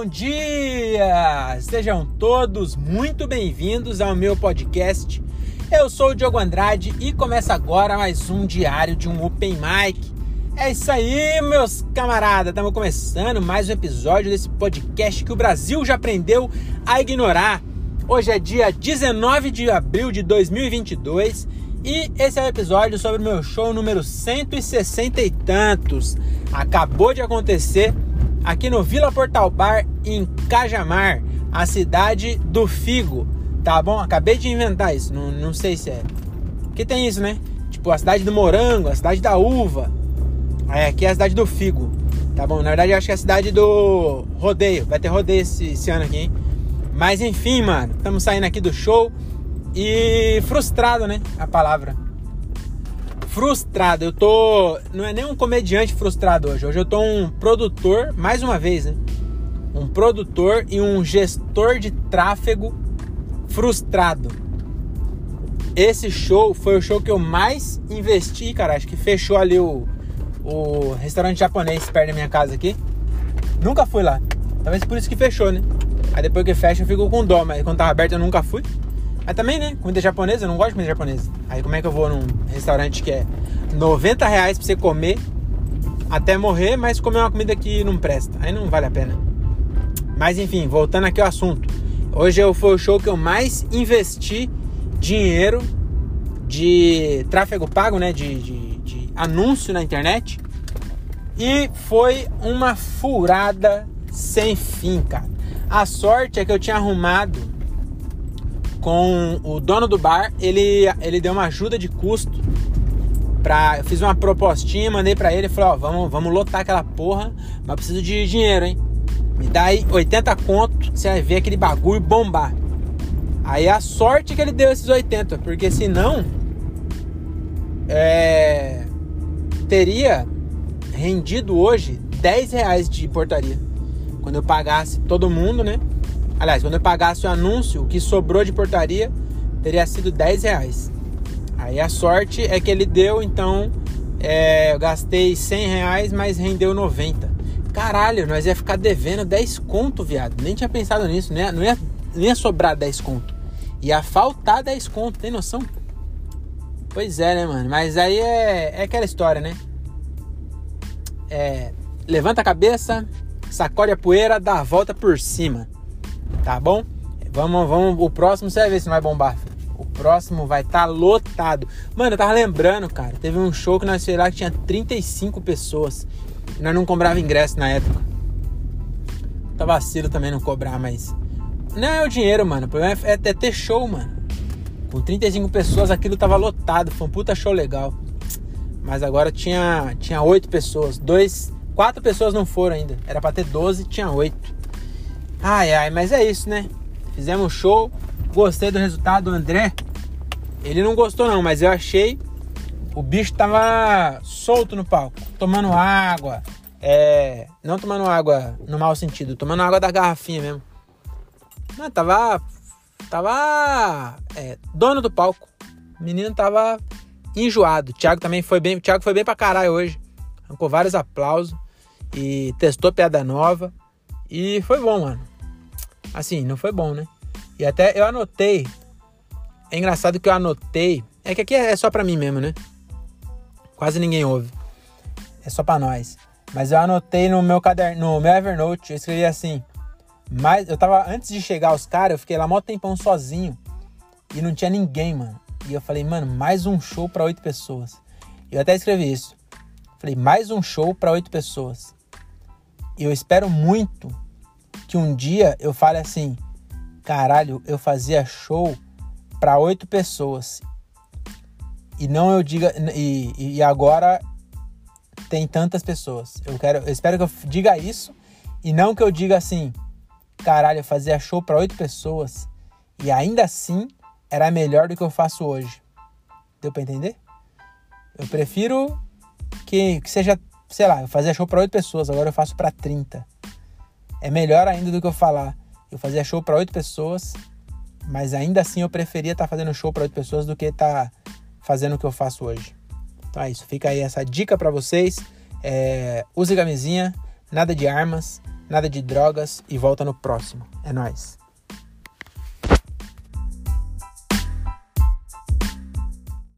bom dia! Sejam todos muito bem-vindos ao meu podcast. Eu sou o Diogo Andrade e começa agora mais um diário de um Open Mic. É isso aí, meus camaradas! Estamos começando mais um episódio desse podcast que o Brasil já aprendeu a ignorar. Hoje é dia 19 de abril de 2022 e esse é o episódio sobre o meu show número 160 e tantos. Acabou de acontecer aqui no Vila Portal Bar, em Cajamar, a cidade do Figo. Tá bom? Acabei de inventar isso, não, não sei se é. Porque tem isso, né? Tipo, a cidade do morango, a cidade da uva. É, aqui é a cidade do Figo. Tá bom? Na verdade, eu acho que é a cidade do rodeio. Vai ter rodeio esse, esse ano aqui, hein? Mas enfim, mano, estamos saindo aqui do show. E frustrado, né? A palavra. Frustrado. Eu tô. Não é nem um comediante frustrado hoje. Hoje eu tô um produtor, mais uma vez, né? Um produtor e um gestor de tráfego frustrado. Esse show foi o show que eu mais investi, cara. Acho que fechou ali o, o restaurante japonês perto da minha casa aqui. Nunca fui lá. Talvez por isso que fechou, né? Aí depois que fecha eu fico com dó, mas quando tava aberto eu nunca fui. Também, né? Comida japonesa, eu não gosto de comida japonesa. Aí como é que eu vou num restaurante que é 90 reais pra você comer até morrer, mas comer uma comida que não presta? Aí não vale a pena. Mas enfim, voltando aqui ao assunto. Hoje foi o show que eu mais investi dinheiro de tráfego pago, né? De, de, de anúncio na internet. E foi uma furada sem fim, cara. A sorte é que eu tinha arrumado com o dono do bar, ele, ele deu uma ajuda de custo. Pra, eu fiz uma propostinha, mandei para ele falei, ó, vamos, vamos lotar aquela porra, mas preciso de dinheiro, hein? Me dá aí 80 conto, você vai ver aquele bagulho bombar. Aí a sorte que ele deu esses 80, porque senão é, teria rendido hoje 10 reais de portaria. Quando eu pagasse todo mundo, né? Aliás, quando eu pagasse o anúncio, o que sobrou de portaria teria sido 10 reais. Aí a sorte é que ele deu, então é, eu gastei 100 reais, mas rendeu 90. Caralho, nós ia ficar devendo 10 conto, viado. Nem tinha pensado nisso, né? Não ia, não ia sobrar 10 conto. Ia faltar 10 conto, tem noção? Pois é, né, mano? Mas aí é, é aquela história, né? É, levanta a cabeça, sacode a poeira, dá a volta por cima. Tá bom? Vamos, vamos. O próximo você vai ver se não vai bombar. O próximo vai estar tá lotado. Mano, eu tava lembrando, cara. Teve um show que nós fez lá que tinha 35 pessoas. E nós não cobrava ingresso na época. Tá vacilo também não cobrar, mas. Não é o dinheiro, mano. O problema é, é ter show, mano. Com 35 pessoas aquilo tava lotado. Foi um puta show legal. Mas agora tinha, tinha 8 pessoas. Dois, quatro pessoas não foram ainda. Era pra ter 12, tinha 8. Ai, ai, mas é isso, né? Fizemos show, gostei do resultado do André. Ele não gostou não, mas eu achei o bicho tava solto no palco, tomando água, é, não tomando água no mau sentido, tomando água da garrafinha mesmo. Não, tava tava é, dono do palco. O menino tava enjoado. O Thiago também foi bem, o Thiago foi bem pra caralho hoje. Arrancou vários aplausos e testou piada nova e foi bom, mano. Assim, não foi bom, né? E até eu anotei. É engraçado que eu anotei. É que aqui é só pra mim mesmo, né? Quase ninguém ouve. É só pra nós. Mas eu anotei no meu caderno, no meu Evernote, eu escrevi assim. Mas eu tava, antes de chegar aos caras, eu fiquei lá mó tempão sozinho. E não tinha ninguém, mano. E eu falei, mano, mais um show para oito pessoas. Eu até escrevi isso. Falei, mais um show para oito pessoas. Eu espero muito que um dia eu fale assim: caralho, eu fazia show para oito pessoas. E não eu diga. E, e agora tem tantas pessoas. Eu quero, eu espero que eu diga isso e não que eu diga assim: caralho, eu fazia show para oito pessoas e ainda assim era melhor do que eu faço hoje. Deu para entender? Eu prefiro que, que seja, sei lá, eu fazia show para oito pessoas, agora eu faço para 30 é melhor ainda do que eu falar. Eu fazia show para oito pessoas, mas ainda assim eu preferia estar tá fazendo show para oito pessoas do que estar tá fazendo o que eu faço hoje. Então é isso. Fica aí essa dica para vocês. É, use camisinha, nada de armas. nada de drogas e volta no próximo. É nóis.